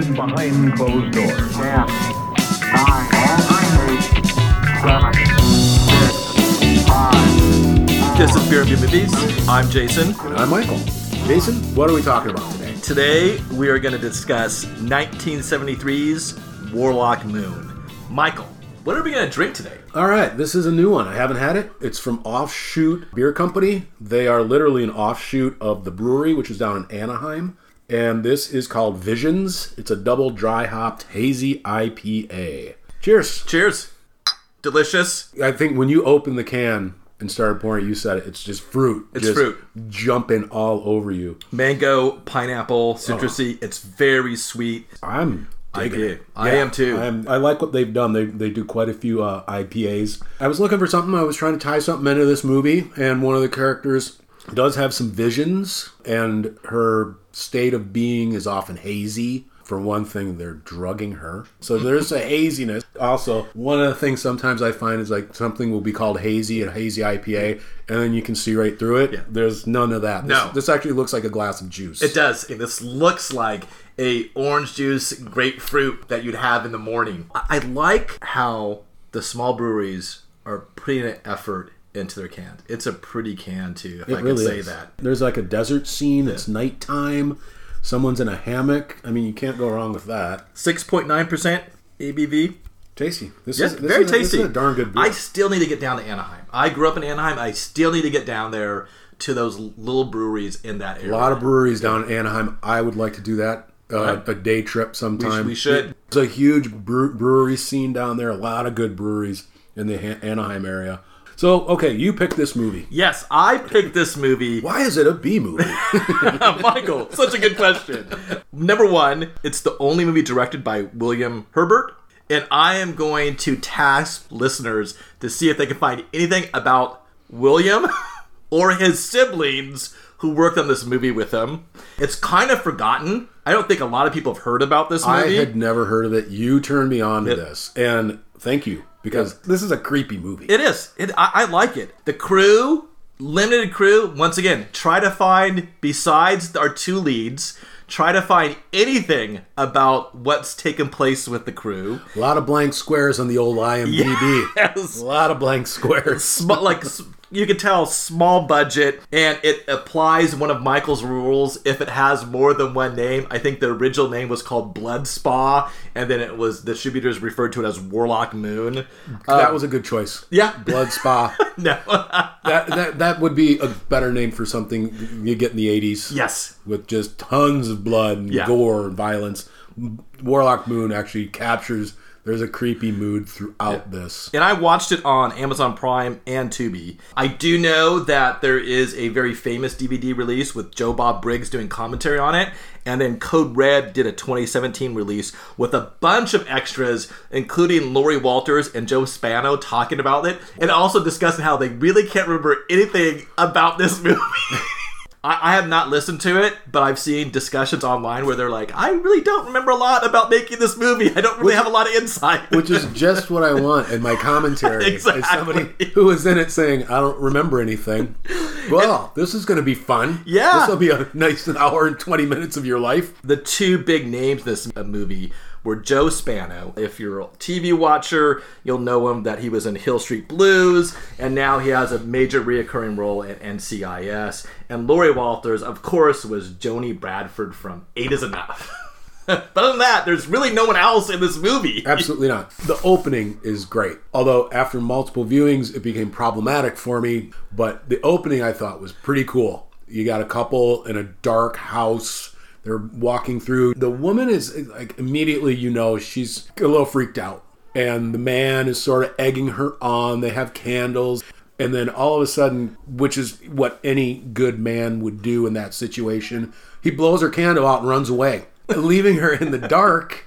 conducted behind closed doors. Ten, nine, eight, seven, six, five, This is Beer and B Movies. I'm Jason. I'm Michael. Jason, what are we talking about today? Today we are going to discuss 1973's Warlock Moon. Michael, what are we going to drink today? All right, this is a new one. I haven't had it. It's from Offshoot Beer Company. They are literally an offshoot of the Bruery, which is down in Anaheim. And this is called Visions. It's a double dry hopped hazy IPA. Cheers. Cheers. Delicious. I think when you open the can and started pouring it, you said it. It's just fruit. It's just fruit. Jumping all over you. Mango, pineapple, citrusy. It's very sweet. I'm digging IPA. it. I am too. I'm, I like what they've done. They, they do quite a few uh, IPAs. I was looking for something. I was trying to tie something into this movie, and one of the characters does have some visions, and her state of being is often hazy. For one thing, they're drugging her. So there's a haziness. Also, one of the things sometimes I find is like something will be called hazy, a hazy IPA, and then you can see right through it. There's none of that. This, No. This actually looks like a glass of juice. It does. And this looks like a orange juice grapefruit that you'd have in the morning. I, I like how the small breweries are putting an effort into their can. It's a pretty can too, if It I really can say is. that. There's like a desert scene. It's nighttime. Someone's in a hammock. I mean, you can't go wrong with that. Six point nine percent ABV. Tasty. This Yes, is this very is a- tasty. This is a darn good beer. I still need to get down to Anaheim. I grew up in Anaheim. I still need to get down there to those little breweries in that area. a lot of breweries down in Anaheim. I would like to do that. Uh, a day trip sometime. we should. There's a huge brewery scene down there. A lot of good breweries in the Han- Anaheim area. So, okay, you picked this movie. Yes, I picked this movie. Why is it a B movie? Michael, such a good question. Number one, it's the only movie directed by William Herbert. And I am going to task listeners to see if they can find anything about William or his siblings who worked on this movie with him. It's kind of forgotten. I don't think a lot of people have heard about this movie. I had never heard of it. You turned me on to It- this, and thank you because this is a creepy movie. It is. It, I, I like it. The crew, limited crew. Once again, try to find besides our two leads. Try to find anything about what's taken place with the crew. A lot of blank squares on the old IMDb. Yes. A lot of blank squares. Sm- like you can tell, small budget, and it applies one of Michael's rules. If it has more than one name, I think the original name was called Blood Spa, and then it was the distributors referred to it as Warlock Moon. that um, was a good choice. Yeah, Blood Spa. no, that, that that would be a better name for something you get in the 80s. yes, With just tons of blood and Yeah. gore and violence. Warlock Moon actually captures there's a creepy mood throughout this. and I watched it on Amazon Prime and Tubi. I do know that there is a very famous DVD release with Joe Bob Briggs doing commentary on it, and then Code Red did a 2017 release with a bunch of extras, including Laurie Walters and Joe Spano talking about it, and also discussing how they really can't remember anything about this movie. I, I have not listened to it, but I've seen discussions online where they're like, I really don't remember a lot about making this movie. I don't really have a lot of insight. Which is just what I want in my commentary. Exactly. Is somebody who was in it saying, I don't remember anything. Well, this is going to be fun. Yeah. This will be a nice hour and 20 minutes of your life. the two big names in this uh, movie were Joe Spano. If you're a TV watcher, you'll know him that he was in Hill Street Blues, and now he has a major reoccurring role in NCIS. And Laurie Walters, of course, was Joannie Bradford from Eight Is Enough. but other than that, there's really no one else in this movie. Absolutely not. The opening is great. Although after multiple viewings, it became problematic for me. But the opening I thought was pretty cool. You got a couple in a dark house. They're walking through. The woman is like immediately, you know, she's a little freaked out. And the man is sort of egging her on. They have candles. And then all of a sudden, which is what any good man would do in that situation, he blows her candle out and runs away, leaving her in the dark.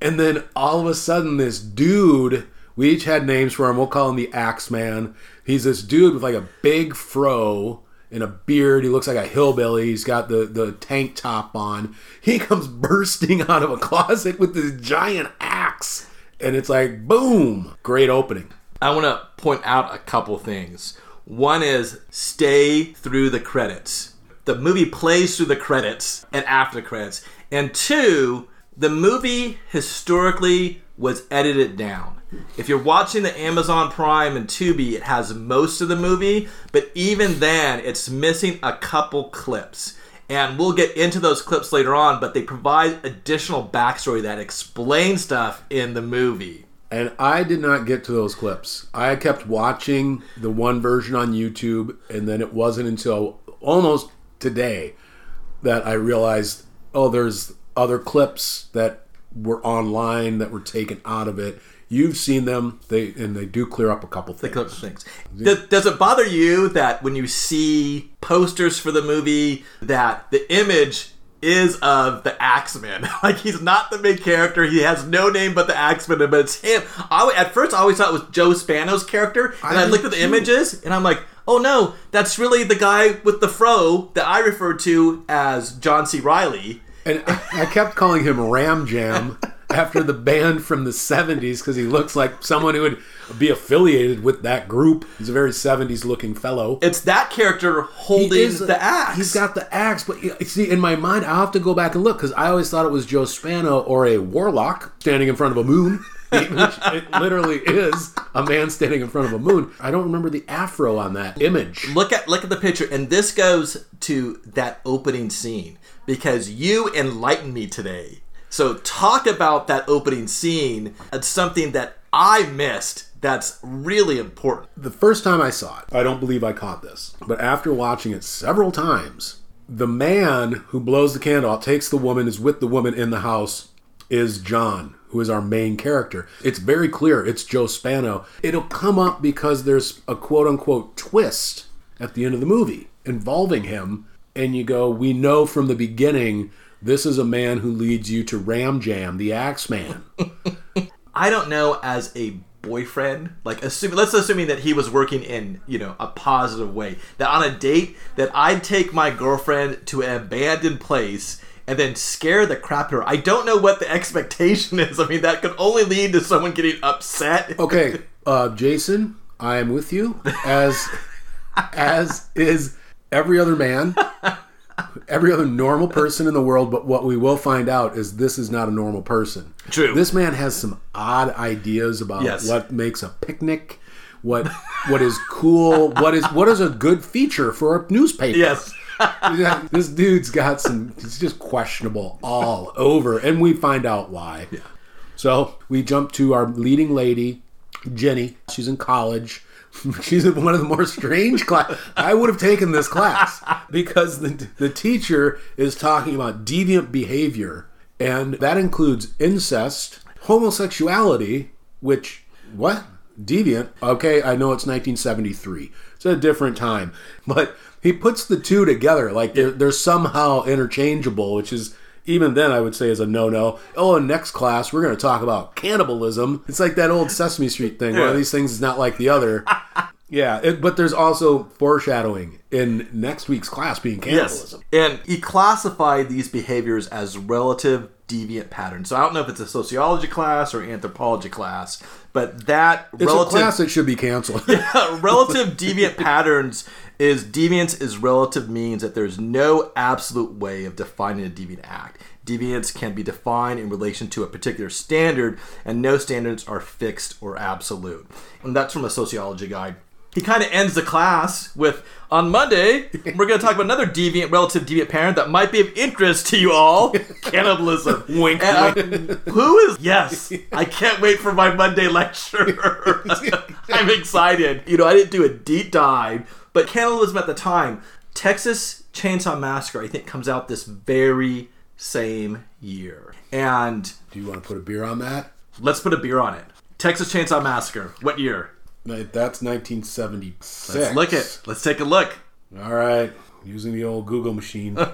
And then all of a sudden, this dude, we each had names for him. We'll call him the Axe Man. He's this dude with like a big fro and a beard. He looks like a hillbilly. He's got the, the tank top on. He comes bursting out of a closet with this giant axe. And it's like, boom! Great opening. I want to point out a couple things. One is stay through the credits. The movie plays through the credits and after the credits. And two, the movie historically was edited down. If you're watching the Amazon Prime and Tubi, it has most of the movie, but even then, it's missing a couple clips. And we'll get into those clips later on, but they provide additional backstory that explains stuff in the movie. And I did not get to those clips. I kept watching the one version on YouTube, and then it wasn't until almost today that I realized, oh, there's other clips that were online that were taken out of it. You've seen them, they and they do clear up a couple things. Clips things. Does, does it bother you that when you see posters for the movie, that the image is of the Axeman? like he's not the main character. He has no name but the Axeman, but it's him. I, at first, I always thought it was Joe Spano's character, and I, I looked at the too. images, and I'm like, oh no, that's really the guy with the fro that I referred to as John C. Reilly. And I, I kept calling him Ram Jam after the band from the 70s because he looks like someone who would be affiliated with that group. He's a very 70s looking fellow. It's that character holding is- the axe. He's got the axe, but see, in my mind, I'll have to go back and look because I always thought it was Joe Spano or a warlock standing in front of a moon. Which it literally is a man standing in front of a moon. I don't remember the afro on that image. look at look at the picture and this goes to that opening scene because you enlightened me today so talk about that opening scene it's something that i missed that's really important The first time I saw it, I don't believe I caught this, but after watching it several times, the man who blows the candle out, takes the woman, is with the woman in the house, is John, who is our main character. It's very clear it's Joe Spano. It'll come up because there's a quote unquote twist at the end of the movie involving him, and you go, We know from the beginning this is a man who leads you to Ram Jam, the Axeman. i don't know as a boyfriend like assuming let's assuming that he was working in you know a positive way that on a date that i'd take my girlfriend to an abandoned place and then scare the crap out of her. I don't know what the expectation is. I mean that could only lead to someone getting upset. Okay, uh, Jason, I am with you as as is every other man, every other normal person in the world. But what we will find out is this is not a normal person. True. This man has some odd ideas about Yes. what makes a picnic, what what is cool, what is what is a good feature for a newspaper. yes Yeah, this dude's got some. It's just questionable all over, and we find out why. So we jump to our leading lady, Jenny. She's in college. She's one of the more strange class. I would have taken this class because the the teacher is talking about deviant behavior, and that includes incest, homosexuality, which what deviant? Okay, I know it's 1973. It's a different time, but he puts the two together like they're, they're somehow interchangeable, which is even then I would say is a no-no. Oh, in next class we're going to talk about cannibalism. It's like that old Sesame Street thing. One of these things is not like the other. yeah, it, but there's also foreshadowing in next week's class being Yes. cannibalism. And he classified these behaviors as relative deviant patterns. So I don't know if it's a sociology class or anthropology class, but that It's relative a class that should be canceled. yeah, relative deviant patterns is deviance is relative means that there's no absolute way of defining a deviant act. Deviance can be defined in relation to a particular standard, and no standards are fixed or absolute. And that's from a sociology guide. He kind of ends the class with On Monday, we're going to talk about another deviant, relative deviant parent that might be of interest to you all cannibalism. Wink, uh, who is. Yes, I can't wait for my Monday lecture. I'm excited. You know, I didn't do a deep dive, but cannibalism at the time, Texas Chainsaw Massacre, I think, comes out this very same year. And Do you want to put a beer on that? let's put a beer on it. Texas Chainsaw Massacre. What year? That's 1976. Let's look it. Let's take a look. All right, using the old Google machine.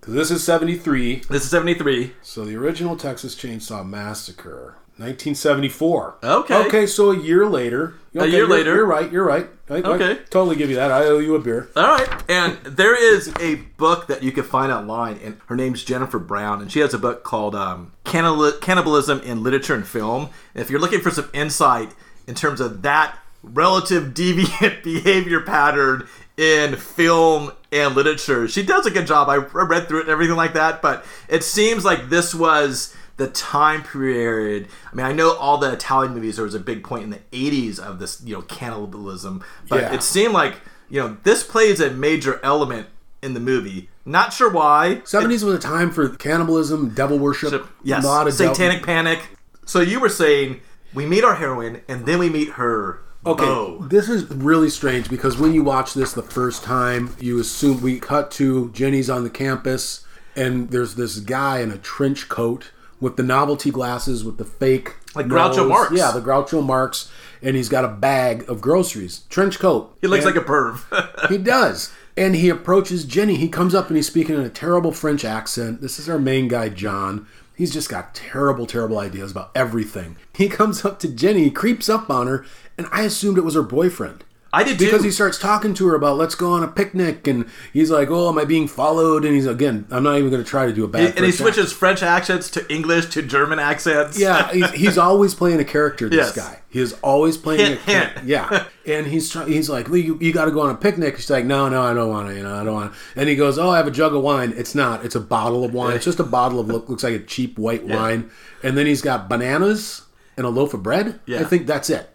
Because this is 73. This is 73. So the original Texas Chainsaw Massacre, 1974. Okay. Okay, so a year later. Okay, year you're- later. You're right. You're right. I, I Okay. totally give you that. I owe you a beer. All right. And there is a book that you can find online, and her name's Jennifer Brown, and she has a book called um, Cannibalism in Literature and Film. And if you're looking for some insight in terms of that relative deviant behavior pattern in film and literature. She does a good job. I read through it and everything like that, but it seems like this was the time period. I mean, I know all the Italian movies. There was a big point in the '80s of this, you know, cannibalism, but Yeah. it seemed like you know this plays a major element in the movie. Not sure why. 70s was a time for cannibalism, devil worship, Yes, a lot of devil- satanic panic. So you were saying we meet our heroine and then we meet her. Okay, this is really strange because when you watch this the first time, you assume we cut to Jenny's on the campus, and there's this guy in a trench coat with the novelty glasses with the fake Like Groucho Marx. Yeah, the Groucho Marx, and he's got a bag of groceries, trench coat. He looks And- like a perv. he does. And he approaches Jenny. He comes up and he's speaking in a terrible French accent. This is our main guy, John. He's just got terrible, terrible ideas about everything. He comes up to Jenny, creeps up on her, and I assumed it was her boyfriend. I did too. Because he starts talking to her about let's go on a picnic, and he's like, "Oh, am I being followed?" And he's again, I'm not even going to try to do a bad. and he French accent. switches French accents to English to German accents. Yeah, he's, he's always playing a character. Yes. This guy, he is always playing Hint, a character. Yeah, and he's try- he's like, well, you, you got to go on a picnic. She's like, no, no, I don't want to. You know, I don't want. And he goes, oh, I have a jug of wine. It's not. It's a bottle of wine. It's just a bottle of look, looks like a cheap white wine. And then he's got bananas and a loaf of bread. Yeah. I think that's it.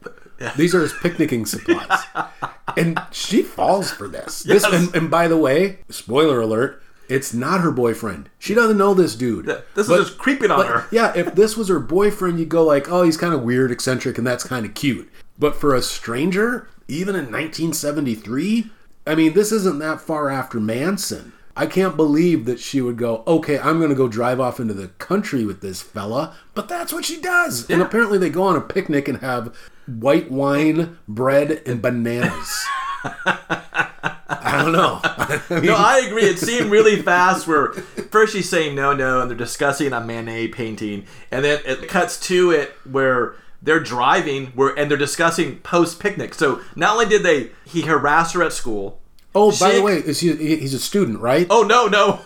These are his picnicking supplies. and she falls for this. This and, and by the way, spoiler alert. It's not her boyfriend. She doesn't know this dude. This But- is just creeping on but, her. Yeah, if this was her boyfriend, you'd go like, oh, he's kind of weird, eccentric, and that's kind of cute. But for a stranger, even in 1973, I mean, this isn't that far after Manson. I can't believe that she would go, okay, I'm going to go drive off into the country with this fella. But that's what she does. And apparently they go on a picnic and have white wine, bread, and bananas. I don't know. I mean, No, I agree. It seemed really fast. Where first she's saying no, no, and they're discussing a Manet painting, and then it cuts to it where they're driving, where and they're discussing post picnic. So not only did they he harass her at school. oh, by she- the way, is he, he- he's a student, right? Oh no, no,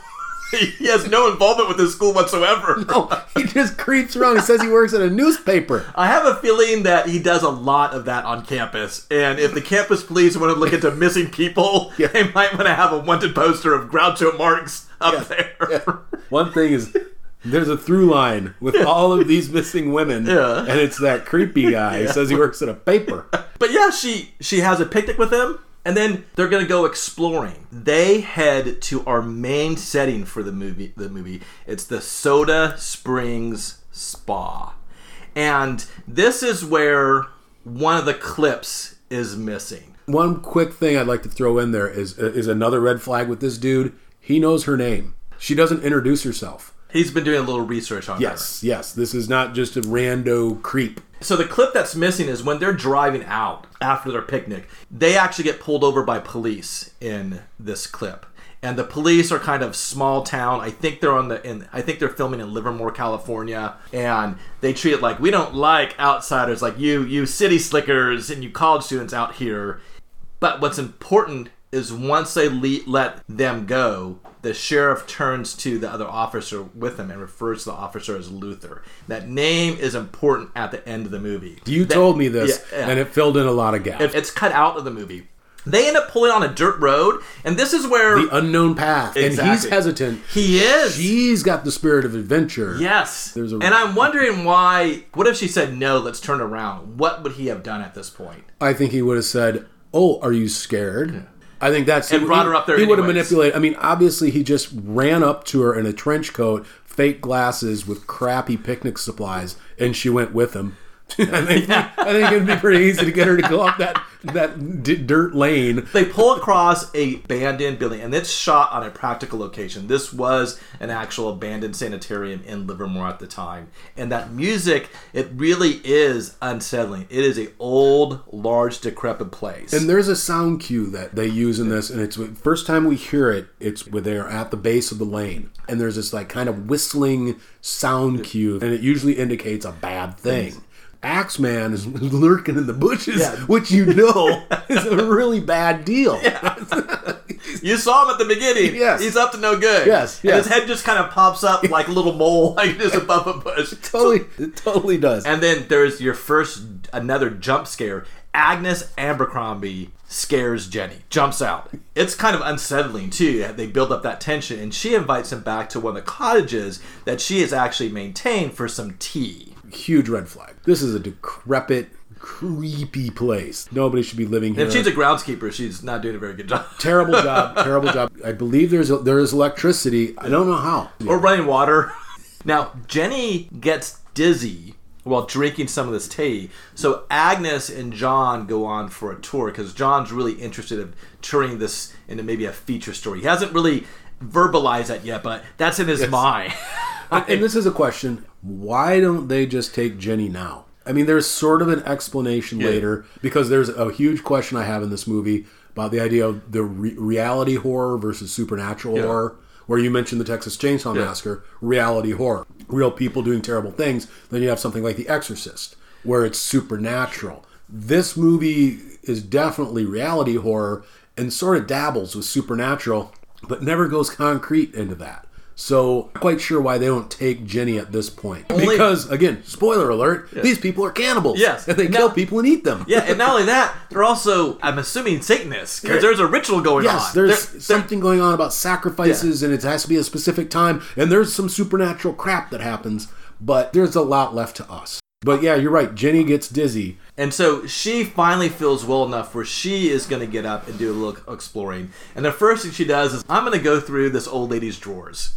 he has no involvement with this school whatsoever. Oh, he just creeps around. He says he works at a newspaper. I have a feeling that he does a lot of that on campus, and if the campus police want to look into missing people, Yeah. they might want to have a wanted poster of Groucho Marx up there. One thing is, there's a through line with all of these missing women, Yeah. and it's that creepy guy. He says he works at a paper. But yeah, she she has a picnic with him, and then they're gonna go exploring. They head to our main setting for the movie. The movie it's the Soda Springs Spa, and this is where one of the clips is missing. One quick thing I'd like to throw in there is is another red flag with this dude. He knows her name. She doesn't introduce herself. He's been doing a little research on her. Yes, yes. This is not just a rando creep. So the clip that's missing is when they're driving out after their picnic. They actually get pulled over by police in this clip. And the police are kind of small town. I think they're on the in I think they're filming in Livermore, California, and they treat it like we don't like outsiders like you you city slickers and you college students out here. But what's important is once they le- let them go, the sheriff turns to the other officer with him and refers to the officer as Luther. That name is important at the end of the movie. You That- told me this, Yeah, yeah. and it filled in a lot of gaps. It's cut out of the movie. They end up pulling on a dirt road, and this is where the unknown path, and he's hesitant. he is. She's got the spirit of adventure. yes. There's a- and I'm wondering why. What if she said no? Let's turn around. What would he have done at this point? I think he would have said, "Oh, are you scared?" I think that's And he, brought her up there He would have manipulated. I mean, obviously, he just ran up to her in a trench coat, fake glasses with crappy picnic supplies, and she went with him. I think I think it'd be pretty easy to get her to go up that that d- dirt lane. They pull across a abandoned building, and it's shot on a practical location. This was an actual abandoned sanitarium in Livermore at the time, and that music it really is unsettling. It is a old, large, decrepit place. And there's a sound cue that they use in this, and it's first time we hear it. It's where they're at the base of the lane, and there's this like kind of whistling sound cue, and it usually indicates a bad thing. Axeman is lurking in the bushes, Yeah. which you know is a really bad deal. Yeah. You saw him at the beginning. Yes. He's up to no good. Yes, And his head just kind of pops up like a little mole, like just above a bush. Totally, it totally does. And then there's your first another jump scare. Agnes Abercrombie scares Jenny, jumps out. It's kind of unsettling too. They build up that tension, and she invites him back to one of the cottages that she has actually maintained for some tea. Huge red flag. This is a decrepit, creepy place. Nobody should be living here. If she's a groundskeeper, she's not doing a very good job. terrible job. terrible job. I believe there's there is electricity. I don't know how. or running water. Now, Jenny gets dizzy while drinking some of this tea. So Agnes and John go on for a tour because John's really interested in turning this into maybe a feature story. He hasn't really verbalized that yet, but that's in his mind. And this is a question: Why don't they just take Jenny now? I mean, there's sort of an explanation later because there's a huge question I have in this movie about the idea of the re- reality horror versus supernatural Yeah. horror. Where you mentioned the Texas Chainsaw Yeah. Massacre, reality horror, real people doing terrible things. Then you have something like The Exorcist, where it's supernatural. This movie is definitely reality horror and sort of dabbles with supernatural, but never goes concrete into that. So, quite sure why they don't take Jenny at this point. Only- because, again, spoiler alert, these people are cannibals. Yes. And they Now- kill people and eat them. yeah, and not only that, they're also, I'm assuming, Satanists because there's a ritual going Yes, on. there's They're- they're- something going on about sacrifices, and it has to be a specific time, and there's some supernatural crap that happens, but there's a lot left to us. But yeah, you're right. Jenny gets dizzy. And so she finally feels well enough where she is going to get up and do a little exploring. And the first thing she does is, I'm going to go through this old lady's drawers.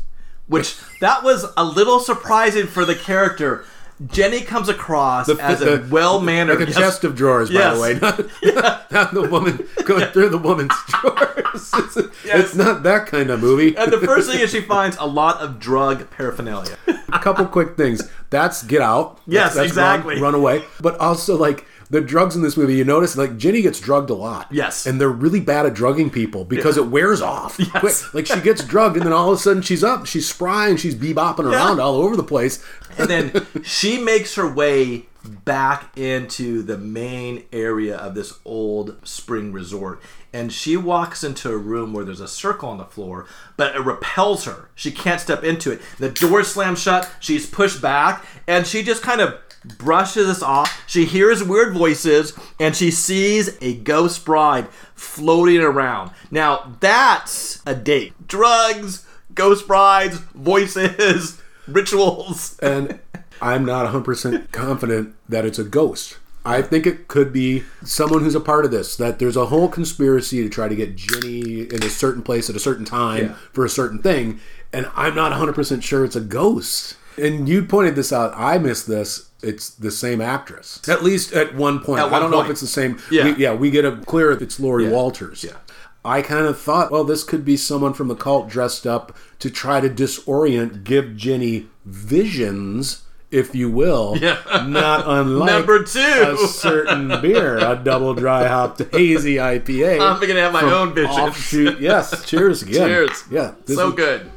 Which, that was a little surprising for the character. Jenny comes across as a well mannered. like a chest of drawers, by Yes. the way. Not, not the woman going through the woman's drawers. It's, it's not that kind of movie. And the first thing is she finds a lot of drug paraphernalia. a couple quick things. That's Get Out. Yes, That's- that's run- exactly. Run, away. But also like the drugs in this movie. You notice like Jenny gets drugged a lot. Yes. and they're really bad at drugging people because it wears off. Quick. Like she gets drugged and then all of a sudden she's up, she's spry and she's bebopping around all over the place. And then she makes her way back into the main area of this old spring resort. And she walks into a room where there's a circle on the floor, but it repels her. She can't step into it. The door slams shut, she's pushed back, and she just kind of brushes this off. She hears weird voices, and she sees a ghost bride floating around. Now, that's a date. Drugs, ghost brides, voices, rituals. and I'm not 100% confident that it's a ghost. I think it could be someone who's a part of this. That there's a whole conspiracy to try to get Jenny in a certain place at a certain time Yeah. for a certain thing, and I'm not 100% sure it's a ghost. And you pointed this out. I missed this. It's the same actress, at least at one point. At I don't know if it's the same. Yeah. we, yeah. We get a clear. It's Laurie Yeah. Walters. Yeah. I kind of thought, well, this could be someone from the cult dressed up to try to disorient, give Jenny visions, if you will. Yeah. Not unlike Number two. a certain beer, a double dry hopped hazy IPA. I'm gonna have my own visions. Offshoot. Yes. Cheers again. Cheers. Yeah. so is- good.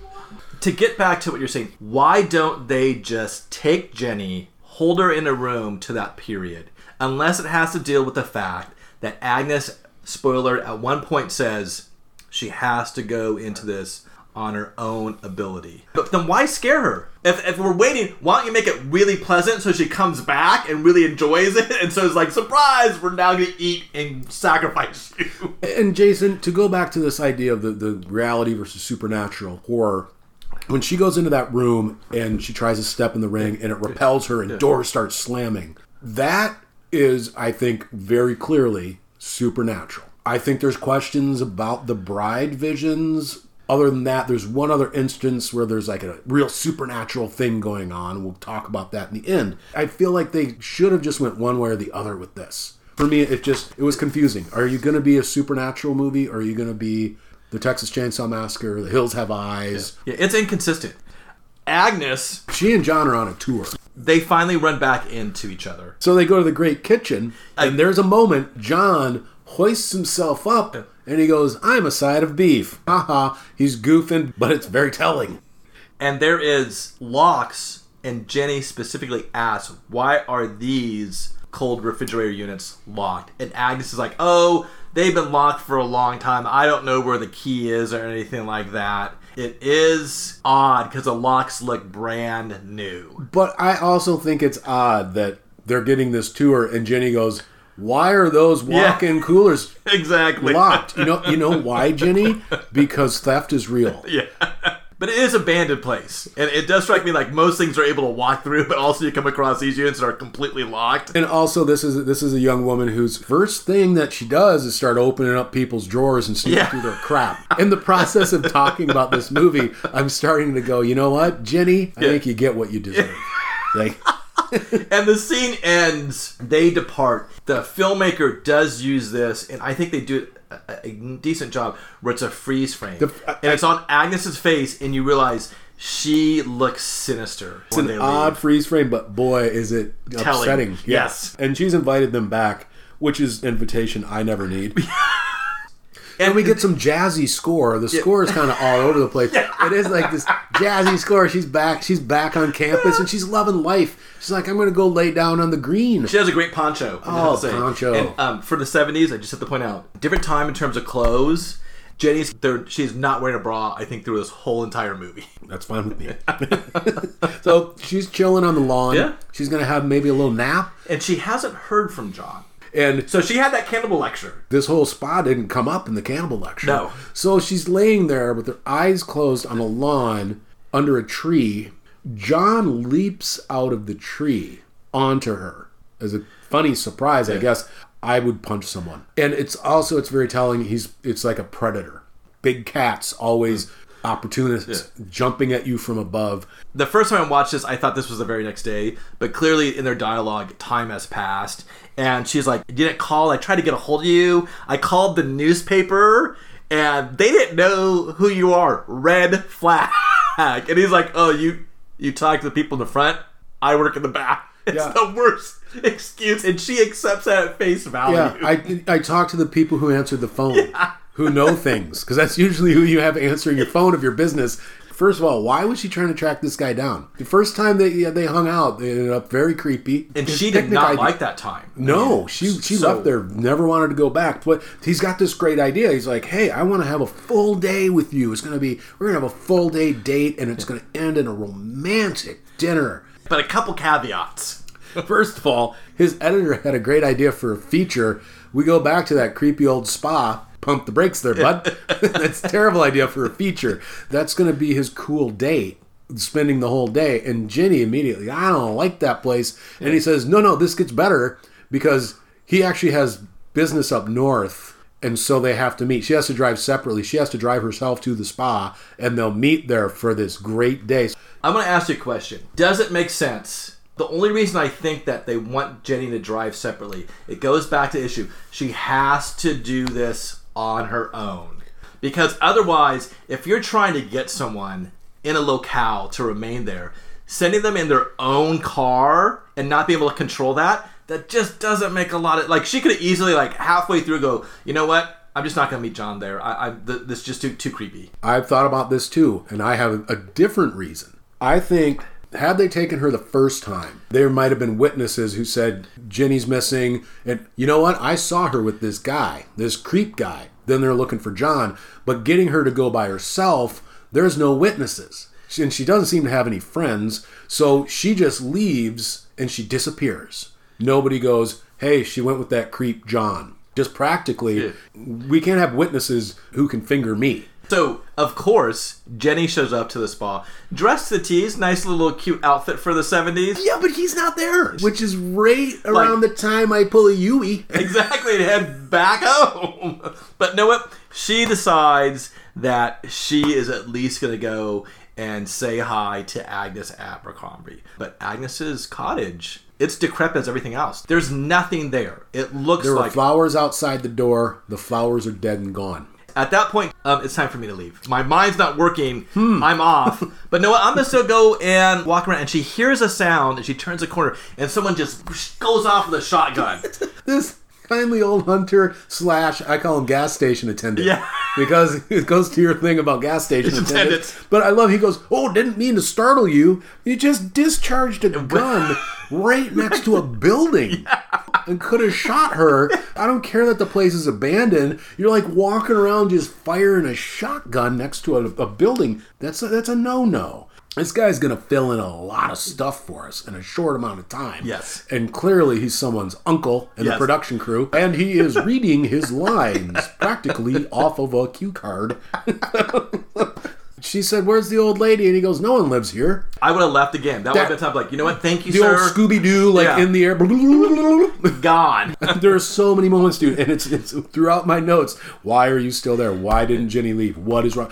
To get back to what you're saying, why don't they just take Jenny, hold her in a room to that period? Unless it has to deal with the fact that Agnes, spoiler, at one point says she has to go into this on her own ability. But then why scare her? If, if we're waiting, why don't you make it really pleasant so she comes back and really enjoys it? And so it's like, surprise, we're now going to eat and sacrifice you. And Jason, to go back to this idea of the, the reality versus supernatural horror, when she goes into that room and she tries to step in the ring and it repels her and doors start slamming, that is, I think, very clearly supernatural. I think there's questions about the bride visions. Other than that, there's one other instance where there's like a real supernatural thing going on. We'll talk about that in the end. I feel like they should have just went one way or the other with this. For me, it just it was confusing. Are you going to be a supernatural movie? Or are you going to be the Texas Chainsaw Massacre? The Hills Have Eyes? Yeah, it's inconsistent. Agnes She and John are on a tour. they finally run back into each other. So they go to the Great Kitchen, and there's a moment John hoists himself up and he goes, I'm a side of beef. Haha, he's goofing, but it's very telling. And there is locks, and Jenny specifically asks, Why are these cold refrigerator units locked? And Agnes is like, Oh, they've been locked for a long time. I don't know where the key is or anything like that. It is odd because the locks look brand new. But I also think it's odd that they're getting this tour and Jenny goes, Why are those walk-in coolers exactly. locked? You know, you know why, Jenny? Because theft is real. Yeah. But it is a abandoned place. And it does strike me like most things are able to walk through, but also you come across these units that are completely locked. And also, this is this is a young woman whose first thing that she does is start opening up people's drawers and sneaking Yeah. through their crap. In the process of talking about this movie, I'm starting to go, you know what, Jenny? I Yeah. think you get what you deserve. Like, And the scene ends. They depart. The filmmaker does use this, and I think they do a, a decent job where it's a freeze frame. The- uh, and it's on Agnes's face, and you realize she looks sinister. It's an odd freeze frame, but boy, is it Telling. upsetting. Yes. And she's invited them back, which is invitation I never need. And we get some jazzy score. The score is kind of all over the place. It is like this jazzy score. She's back. She's back on campus, and she's loving life. She's like, I'm going to go lay down on the green. She has a great poncho. Oh, have to say. poncho. And um, for the '70s, I just have to point out different time in terms of clothes. Jenny's there. She's not wearing a bra. I think through this whole entire movie. That's fine with me. so she's chilling on the lawn. Yeah. She's going to have maybe a little nap. And she hasn't heard from John. And So she had that cannibal lecture. this whole spa didn't come up in the cannibal lecture. No. So she's laying there with her eyes closed on a lawn under a tree. John leaps out of the tree onto her. As a funny surprise, I guess I would punch someone. And it's also it's very telling. He's it's like a predator. Big cats always hmm. Opportunists jumping at you from above. The first time I watched this, I thought this was the very next day, but clearly in their dialogue, time has passed. And she's like, You didn't call. I tried to get a hold of you. I called the newspaper, and they didn't know who you are. Red flag. And he's like, Oh, you you talk to the people in the front. I work in the back. It's Yeah. the worst excuse, and she accepts that at face value. Yeah, I I talk to the people who answered the phone, who know things, because that's usually who you have answering your phone of your business. First of all, why was she trying to track this guy down? The first time they yeah, they hung out, they ended up very creepy. and His she did not idea- like that time. No, she she So- left there, never wanted to go back. But he's got this great idea. He's like, "Hey, I want to have a full day with you. It's gonna be we're gonna have a full day date, and it's gonna end in a romantic dinner." But a couple caveats. First of all, his editor had a great idea for a feature. We go back to that creepy old spa. Pump the brakes there, bud. That's a terrible idea for a feature. That's going to be his cool date, spending the whole day. And Jenny immediately, I don't like that place. And he says, No, no, this gets better because he actually has business up north. And so they have to meet. She has to drive separately. She has to drive herself to the spa, and they'll meet there for this great day. I'm going to ask you a question. Does it make sense? The only reason I think that they want Jenny to drive separately, it goes back to the issue. She has to do this on her own. Because otherwise, if you're trying to get someone in a locale to remain there, sending them in their own car and not being able to control that, that just doesn't make a lot of like she could have easily like halfway through go, you know what? I'm just not gonna meet John there. I, I th- this is just too too creepy. I've thought about this too, and I have a different reason. I think had they taken her the first time, there might have been witnesses who said Jenny's missing, and you know what? I saw her with this guy, this creep guy. Then they're looking for John, but getting her to go by herself, there's no witnesses, and she doesn't seem to have any friends. So she just leaves and she disappears. Nobody goes, "Hey, she went with that creep John." Just practically, we can't have witnesses who can finger me. So, of course, Jenny shows up to the spa, dressed to the tease, nice little cute outfit for the 70s. Yeah, but he's not there. Which is right around the time I pull a Yui. Exactly, to head back home. But know what? She decides that she is at least going to go and say hi to Agnes Abercrombie. But Agnes's cottage, it's decrepit as everything else. There's nothing there. It looks There like flowers outside the door. The flowers are dead and gone. At that point, um, it's time for me to leave. My mind's not working. I'm off. But no, I'm gonna still go and walk around. And she hears a sound, and she turns a corner, and someone just goes off with a shotgun. This kindly old hunter slash I call him gas station attendant. Yeah. Because it goes to your thing about gas station attendants. Attendants. But I love he goes, Oh, didn't mean to startle you. You just discharged a gun right next to a building. And could have shot her. I don't care that the place is abandoned. You're like walking around just firing a shotgun next to a, a building. That's a, that's a no no. this guy's going to fill in a lot of stuff for us in a short amount of time. Yes. And clearly he's someone's uncle in the production crew. And he is reading his lines practically off of a cue card. she said, Where's the old lady? And he goes, No one lives here. I would have left again. That, would have been time like, you know what? Thank you, The sir. old Scooby Doo, like Yeah. in the air. Gone. there are so many moments, dude. And it's, it's throughout my notes. Why are you still there? Why didn't Jenny leave? What is wrong?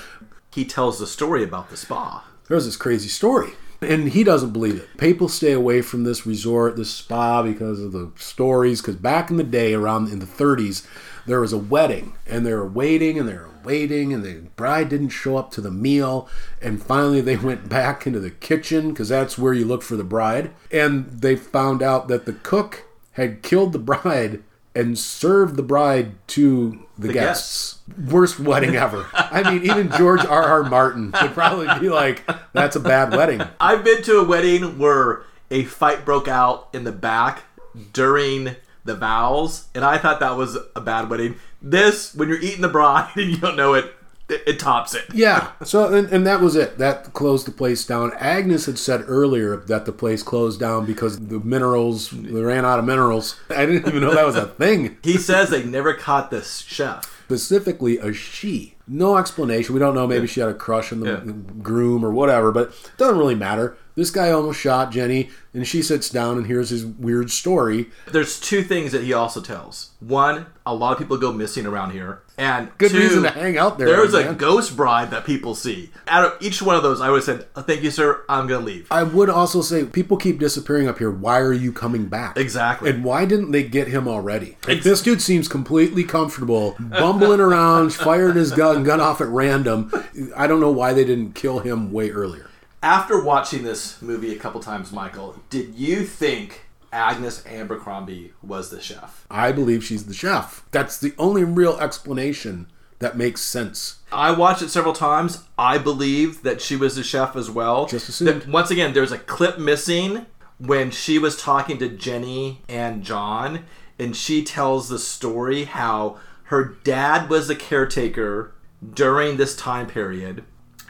he tells the story about the spa. there's this crazy story. And he doesn't believe it. People stay away from this resort, this spa, because of the stories. Because back in the day, around in the 30s, there was a wedding, and they were waiting and they were waiting, and the bride didn't show up to the meal. And finally, they went back into the kitchen because that's where you look for the bride. And they found out that the cook had killed the bride and served the bride to the, The guests. Worst wedding ever. I mean, even George R. R. Martin would probably be like, "That's a bad wedding." I've been to a wedding where a fight broke out in the back during the vows, and I thought that was a bad wedding. This, when you're eating the bride and you don't know it, it, it tops it. Yeah. So, and, and that was it. That closed the place down. Agnes had said earlier that the place closed down because the minerals they ran out of minerals. I didn't even know that was a thing. He says they never caught this chef. Specifically, a she. No explanation. We don't know. Maybe she had a crush on the Yeah. groom or whatever, but it doesn't really matter. This guy almost shot Jenny, and she sits down and hears his weird story. There's two things that he also tells. One, a lot of people go missing around here, and Good two, reason to hang out there. There's a man. ghost bride that people see. Out of each one of those, I would have said, oh, "Thank you, sir. I'm gonna leave." I would also say people keep disappearing up here. Why are you coming back? Exactly. And why didn't they get him already? Like, this dude seems completely comfortable, bumbling around, fired his gun, gun off at random. I don't know why they didn't kill him way earlier. After watching this movie a couple times, Michael, did you think Agnes Abercrombie was the chef? I believe she's the chef. That's the only real explanation that makes sense. I watched it several times. I believe that she was the chef as well. Just assumed. Once again, there's a clip missing when she was talking to Jenny and John, and she tells the story how her dad was the caretaker during this time period.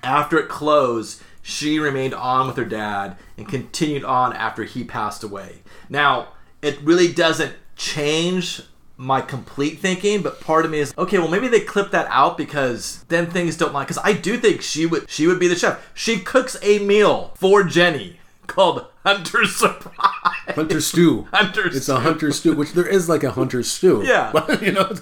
After it closed, she remained on with her dad and continued on after he passed away. Now, it really doesn't change my complete thinking, but part of me is okay. Well, maybe they clip that out because then things don't line. Because I do think she would she would be the chef. She cooks a meal for Jenny called Hunter Surprise. Hunter stew. Hunter It's stew. a hunter stew, which there is like a hunter stew. Yeah. You know,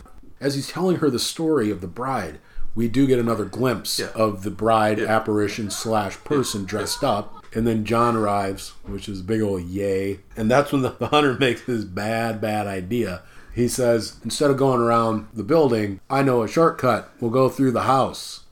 as he's telling her the story of the bride, we do get another glimpse Yeah. of the bride apparition slash person dressed up. And then John arrives, which is a big old yay. And that's when the, the hunter makes his bad, bad idea. He says, instead of going around the building, I know a shortcut. We'll go through the house.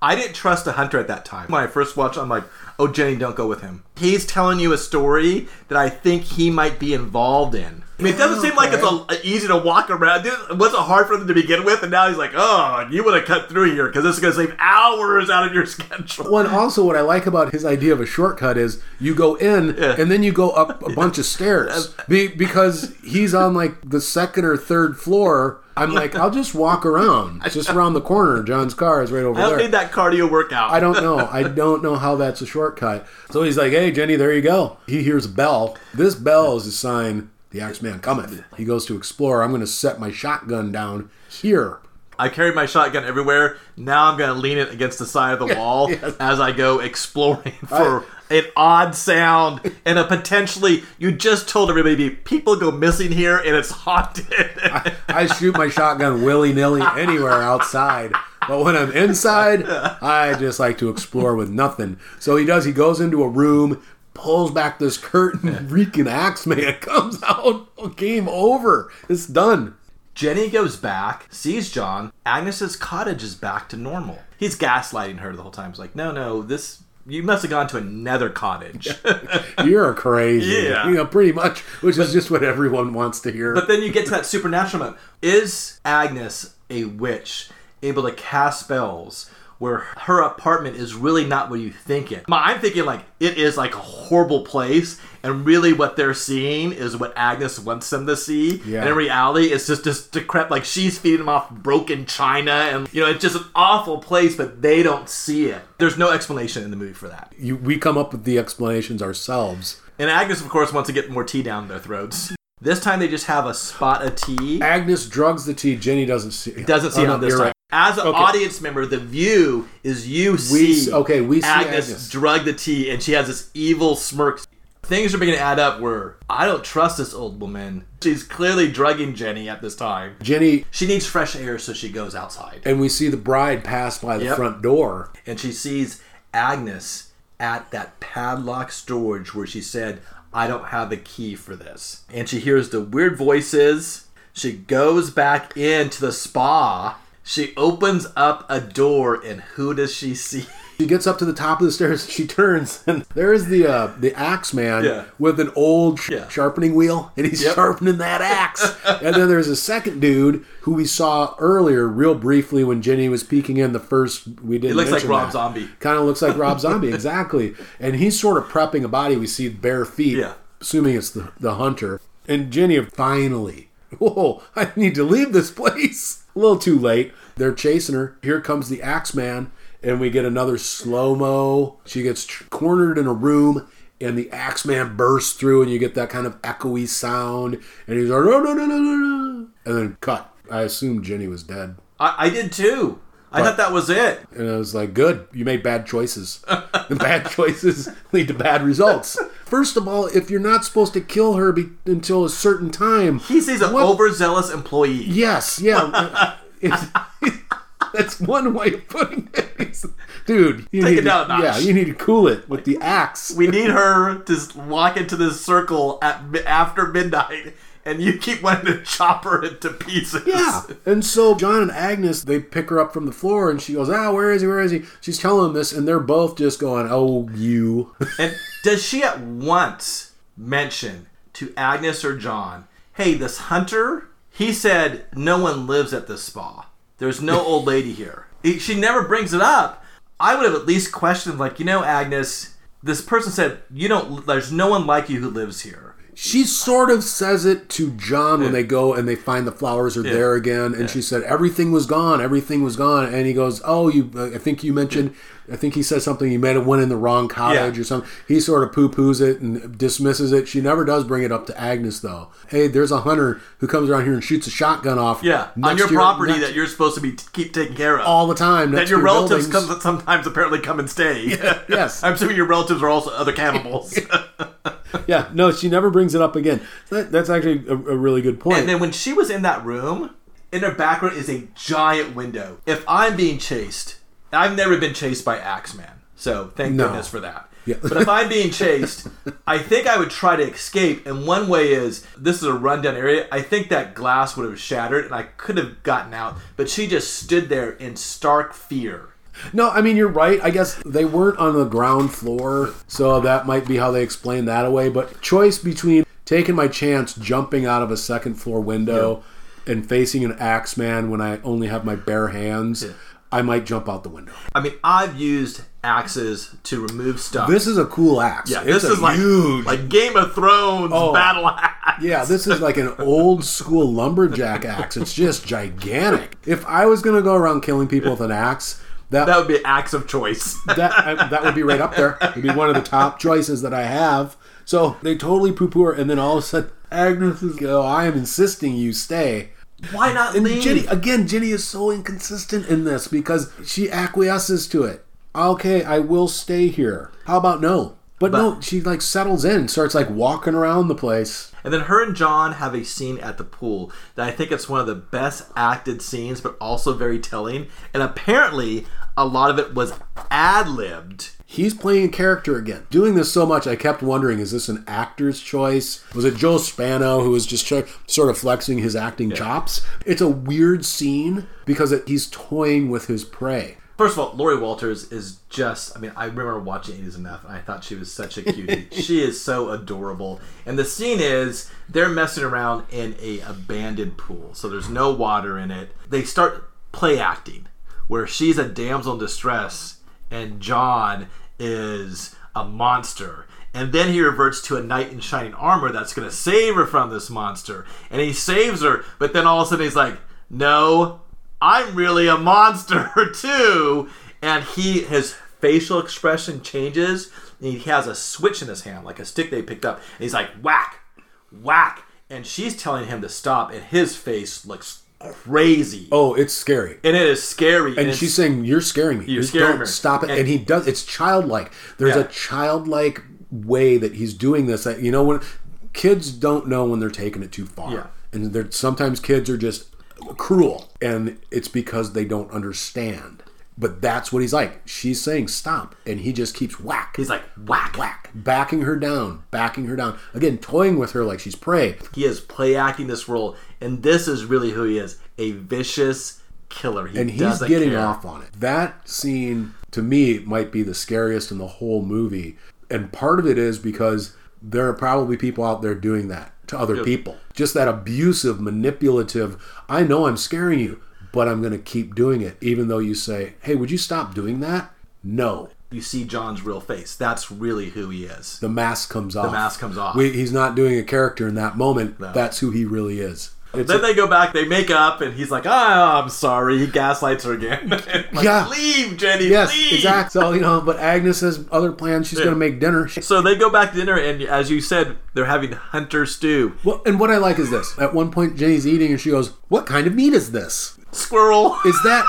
I didn't trust the hunter at that time. When I first watched, I'm like, oh, Jenny, don't go with him. He's telling you a story that I think he might be involved in. I mean, it doesn't seem like it's a, easy to walk around. It wasn't hard for them to begin with, and now he's like, oh, you want to cut through here because this is going to save hours out of your schedule. Well, and also what I like about his idea of a shortcut is you go in Yeah. and then you go up a bunch of stairs Be, because he's on like the second or third floor. I'm like, I'll just walk around, just around the corner. John's car is right over I there. need that cardio workout. I don't know. I don't know how that's a shortcut. So he's like, "Hey, Jenny, there you go." He hears a bell. This bell is a sign the Axeman cometh. He goes to explore. I'm going to set my shotgun down here. I carry my shotgun everywhere. Now I'm going to lean it against the side of the wall yes. as I go exploring for an odd sound and a potentially. You just told everybody people go missing here and it's haunted. I shoot my shotgun willy nilly anywhere outside. But when I'm inside, I just like to explore with nothing. So he does. He goes into a room, pulls back this curtain, reeking axe man comes out. Game over. It's done. Jenny goes back, sees John. Agnes's cottage is back to normal. He's gaslighting her the whole time. He's like, no, no, this. You must have gone to another cottage. You're crazy. Yeah. You know, pretty much, which is just what everyone wants to hear. But then you get to that supernatural moment. Is Agnes a witch able to cast spells where her apartment is really not what you think it. I'm thinking like it is like a horrible place, and really what they're seeing is what Agnes wants them to see. Yeah. And in reality, it's just just decrepit. Like she's feeding them off broken china, and you know it's just an awful place, but they don't see it. There's no explanation in the movie for that. You, we come up with the explanations ourselves. And Agnes, of course, wants to get more tea down their throats. This time they just have a spot of tea. Agnes drugs the tea. Jenny doesn't see. It. Doesn't see Oh, it no, on this time. right. As an Okay. audience member, the view is you see okay, we see Agnes, Agnes. drug the tea, and she has this evil smirk. Things are beginning to add up. Where I don't trust this old woman. She's clearly drugging Jenny at this time. Jenny She needs fresh air, so she goes outside, and we see the bride pass by the Yep. front door. and she sees Agnes at that padlock storage where she said, "I don't have the key for this," and she hears the weird voices. She goes back into the spa. She opens up a door, and who does she see? She gets up to the top of the stairs. She turns, and there is the uh, the axe man Yeah. with an old sh- Yeah. sharpening wheel, and he's Yep. sharpening that axe. and then there's a second dude who we saw earlier, real briefly, when Jenny was peeking in the first. We didn't. It looks like Rob that. Zombie. Kind of looks like Rob Zombie, exactly. And he's sort of prepping a body. We see bare feet, Yeah. assuming it's the, the hunter. And Jenny finally, whoa, I need to leave this place. A little too late. They're chasing her. Here comes the axe man, and we get another slow mo. She gets tr- cornered in a room. And the axe man bursts through, and you get that kind of echoey sound. And he's like, no, no, no, no, no, no. And then cut. I assumed Jenny was dead. I, I did too. I thought that was it. And I was like, good, you made bad choices. the bad choices lead to bad results. First of all, if you're not supposed to kill her be- until a certain time, He sees an what- overzealous employee. Yes, yeah. It's- that's one way of putting it. It's- Dude, you Take need it down a to, notch. Yeah, you need to cool it with the axe. We need her to s- walk into this circle at mi- after midnight, and you keep wanting to chop her into pieces. Yeah. And so John and Agnes, they pick her up from the floor and she goes, Ah, where is he? Where is he? She's telling them this, and they're both just going, Oh, you. And does she at once mention to Agnes or John, hey, this hunter, he said no one lives at this spa. There's no old lady here. She never brings it up. I would have at least questioned, like, you know, Agnes, this person said, you don't, there's no one like you who lives here. She sort of says it to John when they go and they find the flowers are there again, and she said everything was gone, everything was gone, and he goes, "Oh, you, I think you mentioned, I think he said something. You might have went in the wrong cottage Yeah. or something." He sort of poo poos it and dismisses it. She never does bring it up to Agnes though. Hey, there's a hunter who comes around here and shoots a shotgun off. Yeah, on your to property next- that you're supposed to be keep taking care of. all the time. that your relatives buildings. come, sometimes apparently come and stay. yes. I'm assuming your relatives are also other cannibals. Yeah, no, she never brings it up again. That, that's actually a, a really good point. and then when she was in that room, in her background is a giant window. If I'm being chased, I've never been chased by Axeman, so thank No. goodness for that. Yeah. but if I'm being chased, I think I would try to escape. And one way is this is a rundown area. I think that glass would have shattered and I could have gotten out. But she just stood there in stark fear. No, I mean you're right. I guess they weren't on the ground floor, so that might be how they explain that away. But choice between taking my chance jumping out of a second floor window and facing an axe man when I only have my bare hands, I might jump out the window. I mean, I've used axes to remove stuff. This is a cool axe. yeah, It's this is like huge. like Game of Thrones Oh. battle axe. yeah, this is like an old school lumberjack axe. It's just gigantic. If I was gonna go around killing people with an axe, that That would be axe of choice. that I, that would be right up there. It'd be one of the top choices that I have. So they totally poo poo her, and then all of a sudden, Agnes is go. I am insisting you stay. Why not And leave? Jenny again. Jenny is so inconsistent in this because she acquiesces to it. Okay, I will stay here. How about no? But, no, she like settles in, starts like walking around the place. And then her and John have a scene at the pool that I think it's one of the best acted scenes, but also very telling. And apparently, a lot of it was ad libbed. He's playing a character again. Doing this so much, I kept wondering: is this an actor's choice? Was it Joe Spano who was just sort of flexing his acting chops? It's a weird scene because it, he's toying with his prey. First of all, Laurie Walters is just, I mean, I remember watching Eight Is Enough, and I thought she was such a cutie. she is so adorable. And the scene is they're messing around in a abandoned pool, so there's no water in it. They start play acting where she's a damsel in distress and John is a monster. And then he reverts to a knight in shining armor that's going to save her from this monster. And he saves her, but then all of a sudden he's like, no, I'm really a monster too. And he, his facial expression changes. And he has a switch in his hand, like a stick they picked up. And he's like, whack, whack. And she's telling him to stop, and his face looks crazy. Oh, it's scary. And it is scary. And it's- she's saying, "You're scaring me. You're Just scaring don't me." Stop it!" And- And, he does. It's childlike. There's Yeah. a childlike way that he's doing this. That you know when kids don't know when they're taking it too far, Yeah. and sometimes kids are just cruel, and it's because they don't understand. But that's what he's like. She's saying stop, and he just keeps whack. he's like, whack, whack, backing her down, backing her down. Again, toying with her like she's prey. He is play acting this role, and this is really who he is a vicious killer. He and he's getting care. off on it. That scene to me might be the scariest in the whole movie, and part of it is because there are probably people out there doing that to other people. Just that abusive, manipulative. I know I'm scaring you, but I'm going to keep doing it, even though you say, "Hey, would you stop doing that?" No. You see John's real face. That's really who he is. The mask comes off. The mask comes off. We, he's not doing a character in that moment. That's who he really is. It's Then they go back, they make up, and he's like, "Ah, I'm sorry." He gaslights her again. like, Yeah. leave, Jenny. yes, leave. exactly. So you know, but Agnes has other plans. She's going to make dinner. So they go back to dinner, and as you said, they're having hunter stew. Well, and what I like is this. At one point, Jenny's eating, and she goes, "What kind of meat is this?" Squirrel. Is that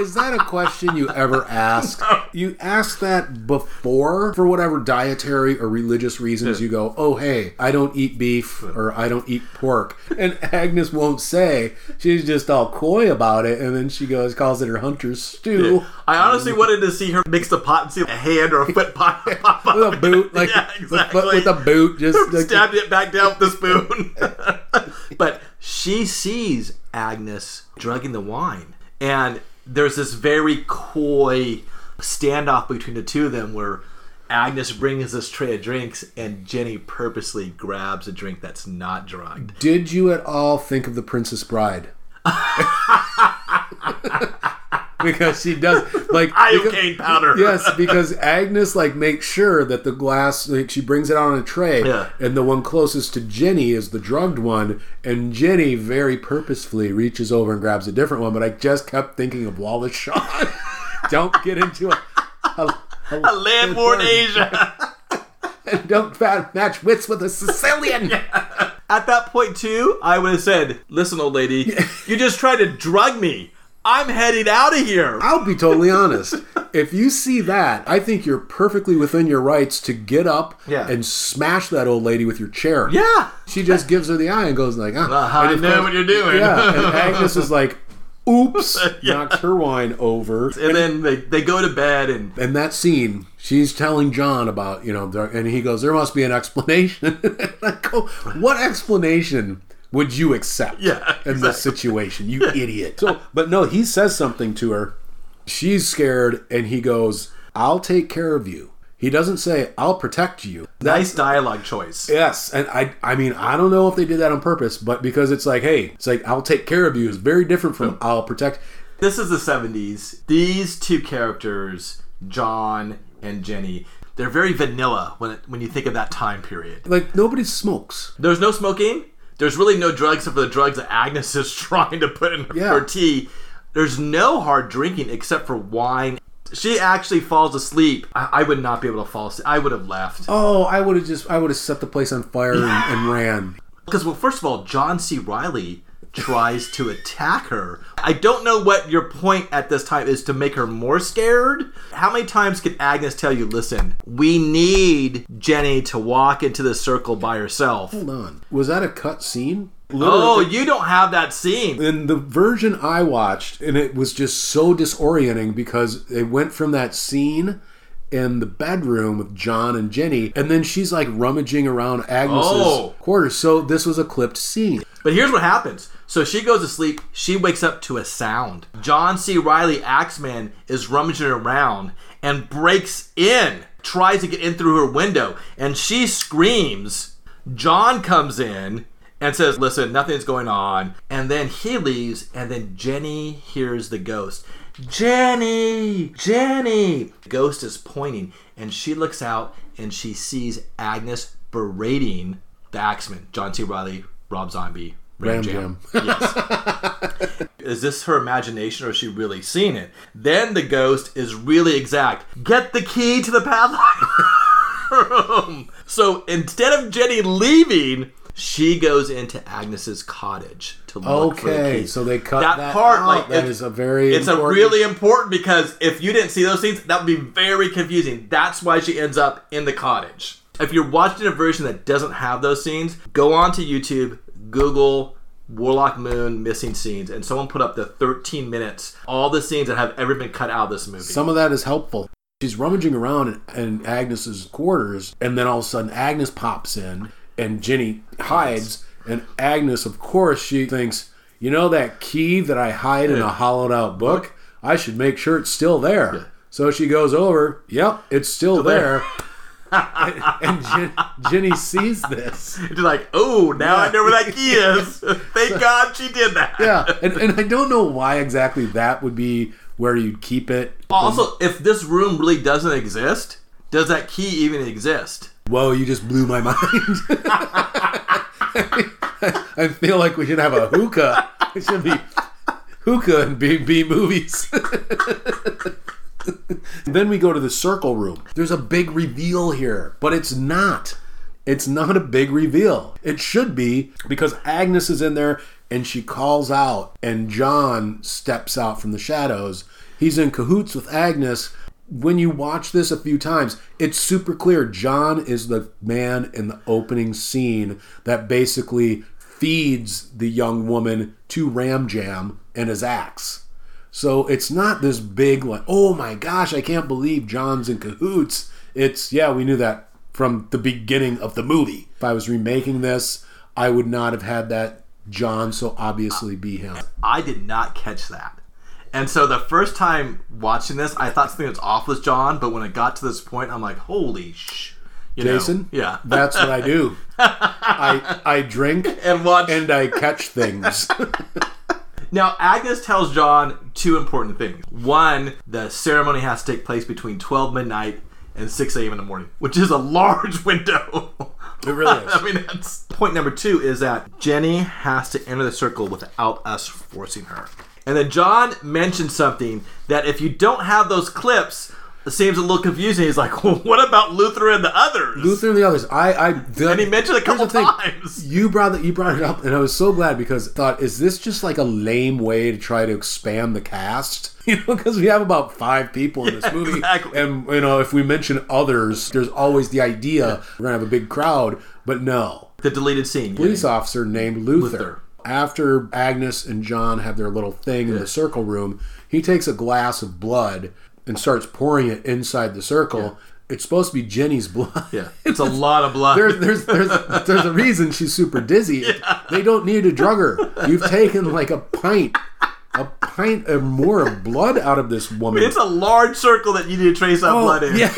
is that a question you ever ask? You ask that before for whatever dietary or religious reasons. You go, "Oh, hey, I don't eat beef or I don't eat pork," and Agnes won't say. She's just all coy about it, and then she goes, calls it her hunter's stew. I honestly wanted to see her mix the pot and see a hand or a foot pop, pop. With a boot, like yeah, with- exactly. with, a boot, just like, stabbed it back down with the spoon. She sees Agnes drugging the wine, and there's this very coy standoff between the two of them where Agnes brings this tray of drinks, and Jenny purposely grabs a drink that's not drugged. Did you at all think of the Princess Bride? because she does like Iocane powder. yes, because Agnes like makes sure that the glass like she brings it out on a tray, Yeah. and the one closest to Jenny is the drugged one, and Jenny very purposefully reaches over and grabs a different one. But I just kept thinking of Wallace Shawn. don't get into a, a, a, A landlord Asia. And don't match wits with a Sicilian. At that point, too, I would have said, "Listen, old lady, you just tried to drug me. I'm heading out of here." I'll be totally honest. If you see that, I think you're perfectly within your rights to get up Yeah. and smash that old lady with your chair. Yeah. She just gives her the eye and goes like, ah. Uh-huh, I know what you're doing. Yeah. And Agnes is like, oops, Yeah. knocks her wine over. And then they, they go to bed and And that scene, she's telling John about, you know, there- and he goes, there must be an explanation. I go, what explanation would you accept Yeah, in this situation, you idiot? So, but no, he says something to her. She's scared, and he goes, I'll take care of you. He doesn't say, I'll protect you. nice dialogue choice. Yes, and I I mean I don't know if they did that on purpose, but because it's like, hey, it's like I'll take care of you is very different from oh. I'll protect. This is the 70s. These two characters, John and Jenny, they're very vanilla when it, when you think of that time period. Like nobody smokes. There's no smoking. There's really no drugs except for the drugs that Agnes is trying to put in her, Yeah. her tea. There's no hard drinking except for wine. She actually falls asleep. I, I would not be able to fall asleep. I would have left. Oh, I would have just I would have set the place on fire and, and ran. Because, well, first of all, John C. Reilly tries to attack her. I don't know what your point at this time is to make her more scared. How many times can Agnes tell you, listen, we need Jenny to walk into the circle by herself? Hold on, was that a cut scene? Oh, you don't have that scene. in the version I watched, and it was just so disorienting because it went from that scene in the bedroom with John and Jenny, and then she's like rummaging around Agnes's Oh. quarters. So this was a clipped scene. But here's what happens. So she goes to sleep. She wakes up to a sound. John C. Reilly, Axeman, is rummaging around and breaks in, tries to get in through her window, and she screams. John comes in and says, Listen, nothing's going on. And then he leaves, and then Jenny hears the ghost. Jenny! Jenny! The ghost is pointing, and she looks out and she sees Agnes berating the Axeman, John C. Reilly, Rob Zombie, Ram, Ram Jam. Yes. is this her imagination or is she really seeing it? Then the ghost is really exact. Get the key to the padlock room. So instead of Jenny leaving, she goes into Agnes's cottage to look for the Okay, key. so they cut that, that part. out. Like That is a very It's a really important because if you didn't see those scenes, that would be very confusing. That's why she ends up in the cottage. If you're watching a version that doesn't have those scenes, go on to YouTube, Google Warlock Moon missing scenes, and someone put up the 13 minutes, all the scenes that have ever been cut out of this movie. Some of that is helpful. She's rummaging around in, in Agnes's quarters, and then all of a sudden Agnes pops in, and Jenny hides, and Agnes, of course, she thinks, you know that key that I hide in a hollowed out book? I should make sure it's still there. So she goes over. Yep, it's still there. and and Jen, Jenny sees this. She's like, oh, now I know where that key is. Thank God she did that. Yeah, and, and I don't know why exactly that would be where you'd keep it. Also, if this room really doesn't exist, does that key even exist? Whoa, you just blew my mind. I feel like we should have a hookah. It should be hookah and B, B movies. then we go to the circle room. There's a big reveal here, but it's not. It's not a big reveal. It should be because Agnes is in there and she calls out, and John steps out from the shadows. He's in cahoots with Agnes. When you watch this a few times, it's super clear. John is the man in the opening scene that basically feeds the young woman to Ram Jam and his axe. So it's not this big like, oh my gosh, I can't believe John's in cahoots. It's yeah, we knew that from the beginning of the movie. If I was remaking this, I would not have had that John so obviously be him. I did not catch that. And so the first time watching this, I thought something was off with John, but when it got to this point, I'm like, holy sh. You know? Jason, Yeah. that's what I do. I I drink and watch. and I catch things. now, Agnes tells John two important things. One, the ceremony has to take place between 12 midnight and 6 a.m. in the morning, which is a large window. It really is. I mean, that's point number two is that Jenny has to enter the circle without us forcing her. And then John mentioned something that if you don't have those clips, it seems a little confusing. He's like, well, what about Luther and the others? Luther and the others. I, I the, And he mentioned a couple the thing. times. You brought it. You brought it up, and I was so glad because I thought, is this just like a lame way to try to expand the cast? You know, because we have about five people in this movie, exactly. and you know, if we mention others, there's always the idea we're gonna have a big crowd, but no. The deleted scene. Police officer named Luther. Luther. After Agnes and John have their little thing in the circle room, he takes a glass of blood and starts pouring it inside the circle. It's supposed to be Jenny's blood. Yeah, it's a lot of blood. There's, there's, there's, there's a reason she's super dizzy. They don't need to drug her. You've taken like a pint, a pint or more of blood out of this woman. it's a large circle that you need to trace that Oh, blood in. Yeah,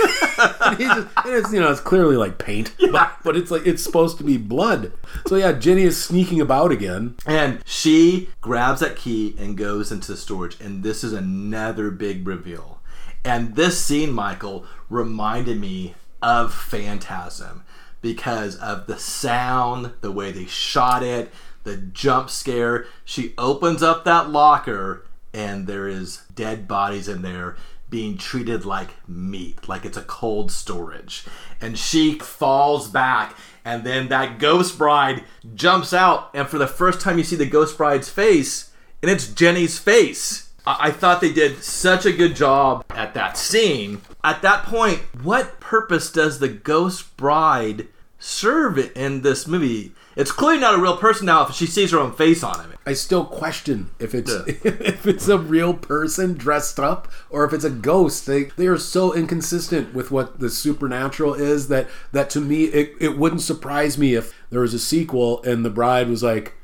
And just- it's you know it's clearly like paint, but, but it's like it's supposed to be blood. So yeah, Jenny is sneaking about again. And she grabs that key and goes into the storage. And this is another big reveal. And this scene, Michael, reminded me of Phantasm because of the sound, the way they shot it, the jump scare. She opens up that locker and there is dead bodies in there being treated like meat, like it's a cold storage. And she falls back, and then that ghost bride jumps out, and for the first time, you see the ghost bride's face, and it's Jenny's face. I, I thought they did such a good job at that scene. At that point, what purpose does the ghost bride serve in this movie? It's clearly not a real person now if she sees her own face on it. I still question if it's Yeah. if it's a real person dressed up or if it's a ghost. They they are so inconsistent with what the supernatural is that that to me it, it wouldn't surprise me if there was a sequel and the bride was like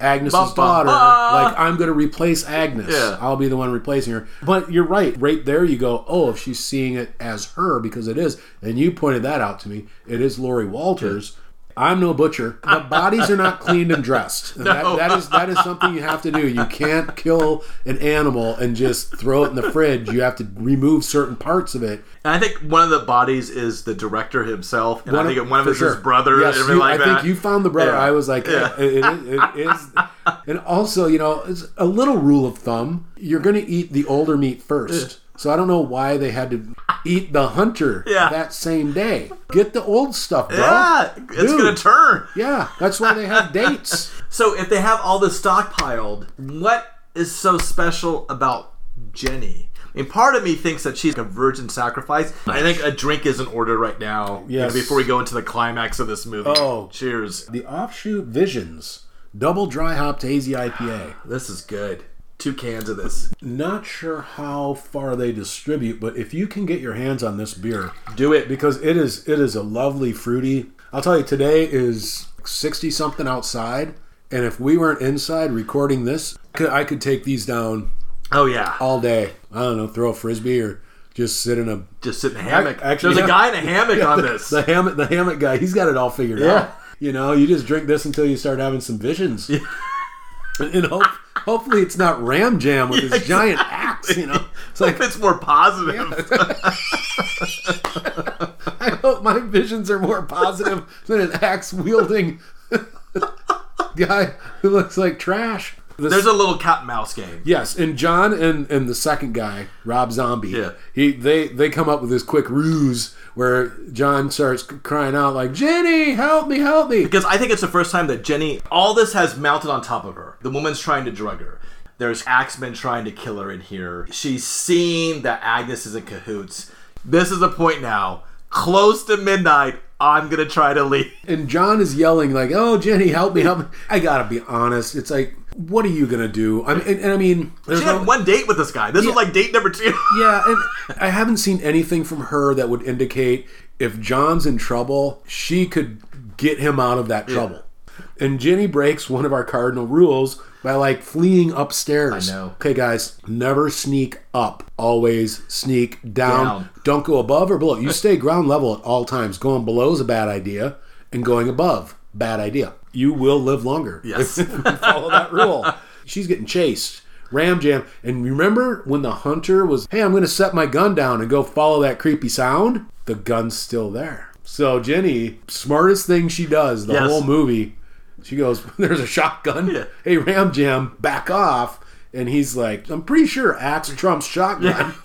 Agnes's Ba, ba, daughter, ba. like I'm going to replace Agnes. Yeah. I'll be the one replacing her. But you're right. Right there, you go. Oh, if she's seeing it as her because it is, and you pointed that out to me. It is Laurie Walters. I'm no butcher, but bodies are not cleaned and dressed. And No. that, that is that is something you have to do. You can't kill an animal and just throw it in the fridge. You have to remove certain parts of it. And I think one of the bodies is the director himself, and One I of- one of his is sure. brother, Yes, you- like I that. think you found the brother. Yeah. I was like, Yeah. it, it, is, it is. And also, you know, it's a little rule of thumb: you're going to eat the older meat first. So I don't know why they had to eat the hunter Yeah. that same day. Get the old stuff, bro. yeah, it's Dude. gonna turn. Yeah, that's why they have dates. So if they have all this stockpiled, what is so special about Jenny? I mean, part of me thinks that she's a virgin sacrifice. I think a drink is in order right now. you know, before we go into the climax of this movie. Oh. cheers! The offshoot visions, double dry hopped hazy IPA. This is good. Two cans of this. Not sure how far they distribute, but if you can get your hands on this beer, Do it. because it is it is a lovely fruity. I'll tell you, today is sixty something outside, and if we weren't inside recording this, I could take these down Oh yeah. all day. I don't know, throw a frisbee or just sit in a. Just sit in a hammock. actually, There's a guy in a hammock on the, this. The hammock, the hammock guy, he's got it all figured Yeah. out. You know, you just drink this until you start having some visions. and hope, hopefully it's not Ram Jam with his giant axe. You know, it's like it's more positive. I hope my visions are more positive than an axe wielding guy who looks like trash. The There's a little cat and mouse game. Yes, and John and, and the second guy, Rob Zombie, Yeah. he they they come up with this quick ruse where John starts crying out like, "Jenny, help me, help me!" Because I think it's the first time that Jenny, all this has mounted on top of her. The woman's trying to drug her. There's axemen trying to kill her in here. She's seen that Agnes is in cahoots. This is the point now. Close to midnight, I'm gonna try to leave. And John is yelling like, "Oh, Jenny, help me, help me!" I gotta be honest. It's like, what are you gonna do? I mean, and, and I mean, She no, had one date with this guy. This was like date number two. yeah, and I haven't seen anything from her that would indicate if John's in trouble, she could get him out of that trouble. And Jenny breaks one of our cardinal rules by like fleeing upstairs. I know. Okay, guys, never sneak up. Always sneak down. Down. Don't go above or below. You stay ground level at all times. Going below is a bad idea, and going above, bad idea. You will live longer. Yes. if you follow that rule. She's getting chased. Ram jam. And remember when the hunter was, hey, I'm going to set my gun down and go follow that creepy sound? The gun's still there. So Jenny, smartest thing she does the Yes. whole movie, she goes, there's a shotgun. Yeah. Hey, Ram Jam, back off. And he's like, I'm pretty sure axe trumps shotgun.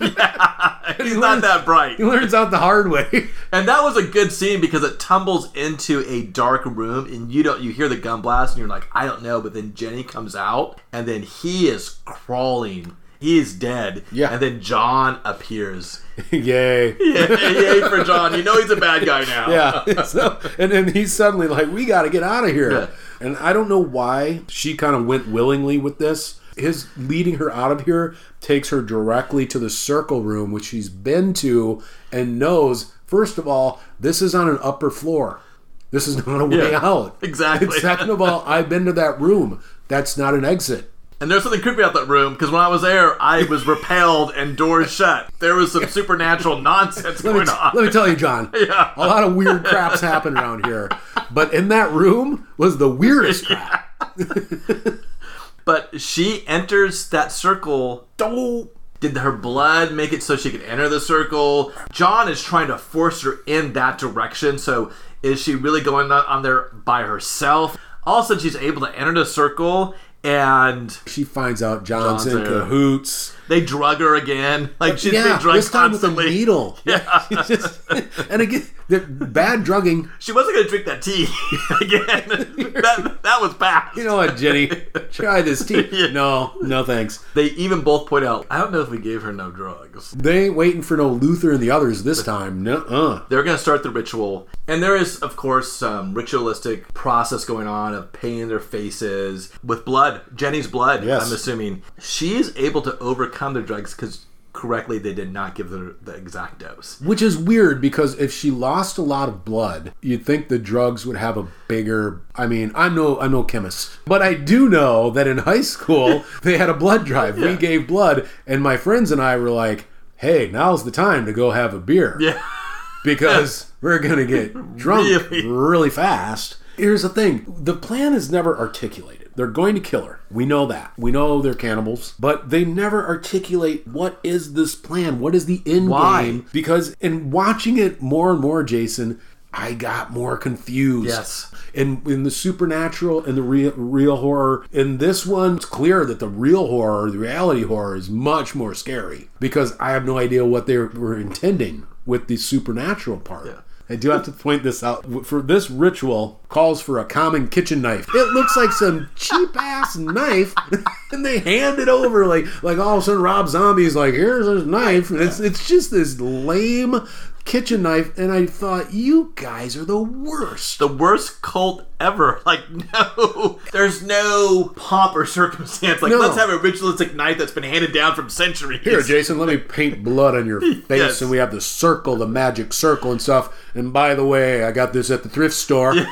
He's not that bright. he learns out the hard way. And that was a good scene because it tumbles into a dark room and you don't you hear the gun blast and you're like, I don't know, but then Jenny comes out and then he is crawling. He is dead. Yeah. And then John appears. Yay. Yay for John. You know he's a bad guy now. Yeah. so, and then he's suddenly like, we got to get out of here. Yeah. And I don't know why she kind of went willingly with this. His leading her out of here takes her directly to the circle room, which she's been to and knows, first of all, this is on an upper floor. This is not a way Yeah, out. exactly. And second of all, I've been to that room. That's not an exit. And there's something creepy about that room because when I was there, I was repelled and doors shut. There was some supernatural nonsense Let me, going on. let me tell you, John. Yeah. A lot of weird crap's happened around here. But in that room was the weirdest crap. But she enters that circle. Don't Did her blood make it so she could enter the circle? John is trying to force her in that direction. So is she really going on there by herself? All of a sudden, she's able to enter the circle, and She finds out John's, John's in cahoots. they drug her again. Like she's yeah, being drugged this time with a constantly. needle. Yeah, just- and again, the bad drugging. She wasn't going to drink that tea again. that, that was bad. You know what, Jenny? Try this tea. Yeah. No, no thanks. They even both point out, I don't know if we gave her no drugs. They ain't waiting for no Luther and the others this time. Nuh-uh. They're going to start the ritual. And there is, of course, some ritualistic process going on of painting their faces with blood. Jenny's blood, Yes. I'm assuming. She is able to overcome the drugs because correctly they did not give her the exact dose. Which is weird because if she lost a lot of blood, you'd think the drugs would have a bigger. I mean, I'm no I'm no chemist, but I do know that in high school they had a blood drive. We gave blood, and my friends and I were like, "Hey, now's the time to go have a beer." Yeah. because we're gonna get drunk Really? really fast Here's the thing the plan is never articulated. They're going to kill her. We know that. We know they're cannibals, but they never articulate what is this plan? What is the end Why? game? Because in watching it more and more, Jason, I got more confused. Yes. In, in the supernatural and the real, real horror, in this one, it's clear that the real horror, the reality horror, is much more scary because I have no idea what they were intending with the supernatural part. Yeah. I do have to point this out. For this ritual calls for a common kitchen knife. It looks like some cheap ass knife, and they hand it over like like all of a sudden Rob Zombie's like, here's his knife. And it's it's just this lame kitchen knife, and I thought you guys are the worst. the worst cult ever. Like, no, there's no pomp or circumstance. Like, No. let's have a ritualistic knife that's been handed down from centuries. Here, Jason, let me paint blood on your face, Yes. and we have the circle, the magic circle, and stuff. And by the way, I got this at the thrift store.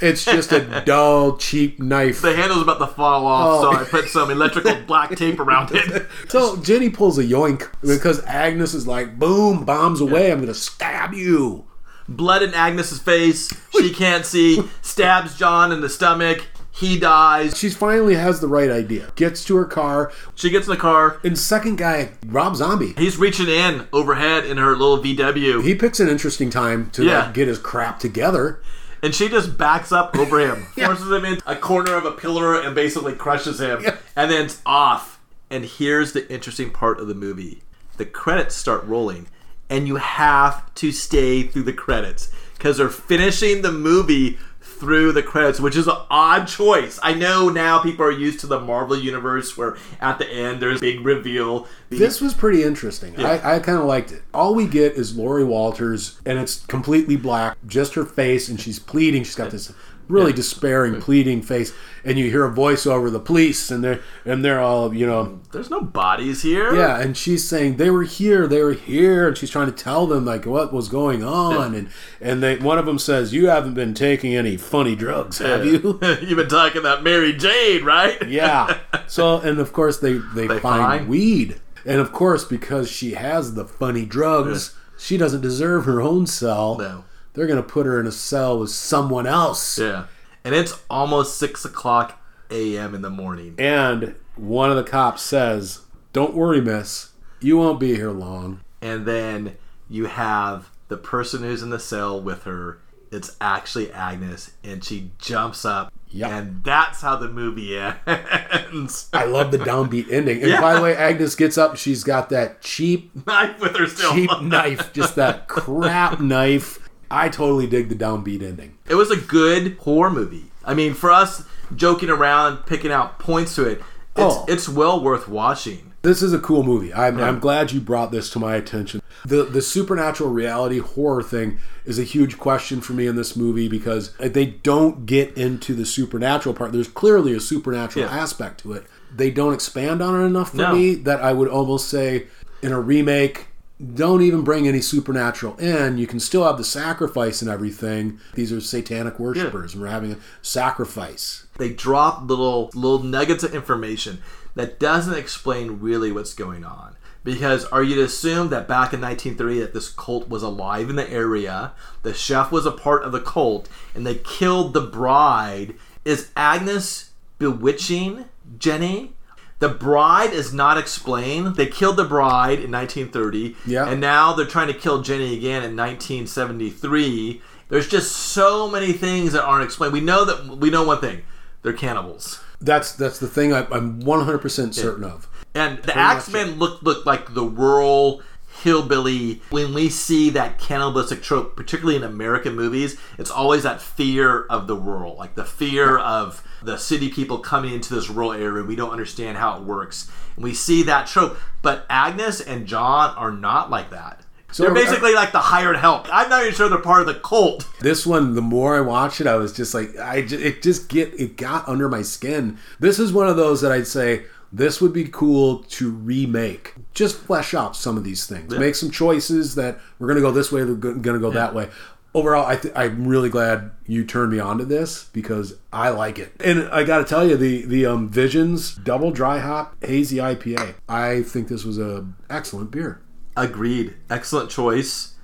It's just a dull, cheap knife. The handle's about to fall off, Oh. so I put some electrical black tape around it. So Jenny pulls a yoink because Agnes is like, boom, bombs away. I'm going to stab you. Blood in Agnes's face. She can't see. Stabs John in the stomach. He dies. She finally has the right idea. Gets to her car. She gets in the car. And second guy, Rob Zombie, He's reaching in overhead in her little VW, he picks an interesting time to Yeah. like, get his crap together. And she just backs up over him, forces him in a corner of a pillar, and basically crushes him, and then it's off. And here's the interesting part of the movie: the credits start rolling, and you have to stay through the credits because they're finishing the movie through the credits, which is an odd choice. I know now people are used to the Marvel universe where at the end there's a big reveal. This was pretty interesting. I, I kind of liked it. All we get is Laurie Walters, and it's completely black, just her face, and she's pleading. She's got this really despairing, pleading face, and you hear a voice over the police, and they're and they're all you know, there's no bodies here. yeah, and she's saying they were here, they were here, and she's trying to tell them like what was going on, and and they one of them says, "You haven't been taking any funny drugs, have you?" You've been talking about Mary Jane, right? Yeah. So, and of course, they they, They find, find- weed, and of course, because she has the funny drugs, she doesn't deserve her own cell. No. They're gonna put her in a cell with someone else. Yeah. And it's almost six o'clock a.m. in the morning. And one of the cops says, "Don't worry, miss. You won't be here long." And then you have the person who's in the cell with her. It's actually Agnes, and she jumps up. Yep. And that's how the movie ends. I love the downbeat ending. And Yeah. by the way, Agnes gets up. She's got that cheap, Knife with her still. cheap knife, just that crap knife. I totally dig the downbeat ending. It was a good horror movie. I mean, for us joking around, picking out points to it, it's, Oh. it's well worth watching. This is a cool movie. I'm, I'm glad you brought this to my attention. The the supernatural reality horror thing is a huge question for me in this movie because they don't get into the supernatural part. There's clearly a supernatural Yeah. aspect to it. They don't expand on it enough for No. me that I would almost say in a remake don't even bring any supernatural in. You can still have the sacrifice and everything. These are satanic worshippers, and we're having a sacrifice. they drop little little nuggets of information that doesn't explain really what's going on. Because are you to assume that back in 1930 that this cult was alive in the area, the chef was a part of the cult, and they killed the bride? Is Agnes bewitching Jenny? The bride is not explained. They killed the bride in 1930, Yeah. and now they're trying to kill Jenny again in 1973. There's just so many things that aren't explained. We know that we know one thing: they're cannibals. That's that's the thing I, I'm 100% certain of. And the Axemen look look like the rural hillbilly. When we see that cannibalistic trope, particularly in American movies, it's always that fear of the rural, like the fear of the city people coming into this rural area. We don't understand how it works, and we see that trope. But Agnes and John are not like that. So, they're basically like the hired help. I'm not even sure they're part of the cult. This one, the more I watched it, I was just like, I ju- it just get it got under my skin. This is one of those that I'd say this would be cool to remake. Just flesh out some of these things, make some choices that we're gonna go this way, we're gonna go that way. Overall, I th- I'm really glad you turned me on to this because I like it, and I got to tell you the the um, Visions Double Dry Hop Hazy IPA. I think this was a excellent beer. Agreed. Excellent choice.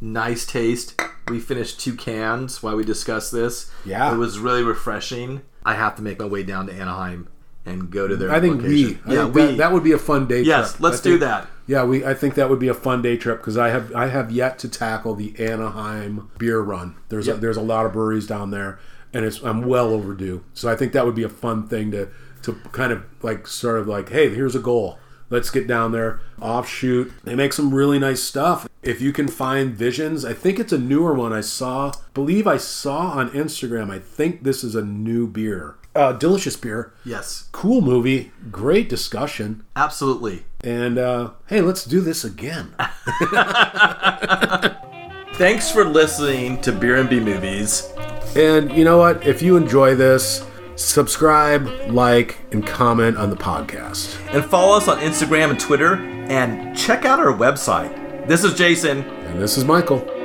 Nice taste. We finished two cans while we discussed this. Yeah. It was really refreshing. I have to make my way down to Anaheim and go to their I think location. we. I yeah, think we. that, that would be a fun day. yes, trip. let's I do think- that. Yeah, we. I think that would be a fun day trip because I have I have yet to tackle the Anaheim beer run. There's Yep. a, there's a lot of breweries down there, and it's I'm well overdue. So I think that would be a fun thing to to kind of like sort of like, hey, here's a goal. Let's get down there. Offshoot. They make some really nice stuff. If you can find Visions, I think it's a newer one. I saw, believe I saw on Instagram. I think this is a new beer. Uh, delicious beer. Yes, Cool movie. Great discussion. absolutely. And uh, hey, let's do this again. Thanks for listening to Beer and B Movies. and you know what? If you enjoy this, subscribe, like, and comment on the podcast. And follow us on Instagram and Twitter. And check out our website. This is Jason. And this is Michael.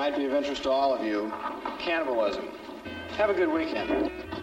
Might be of interest to all of you cannibalism. Have a good weekend.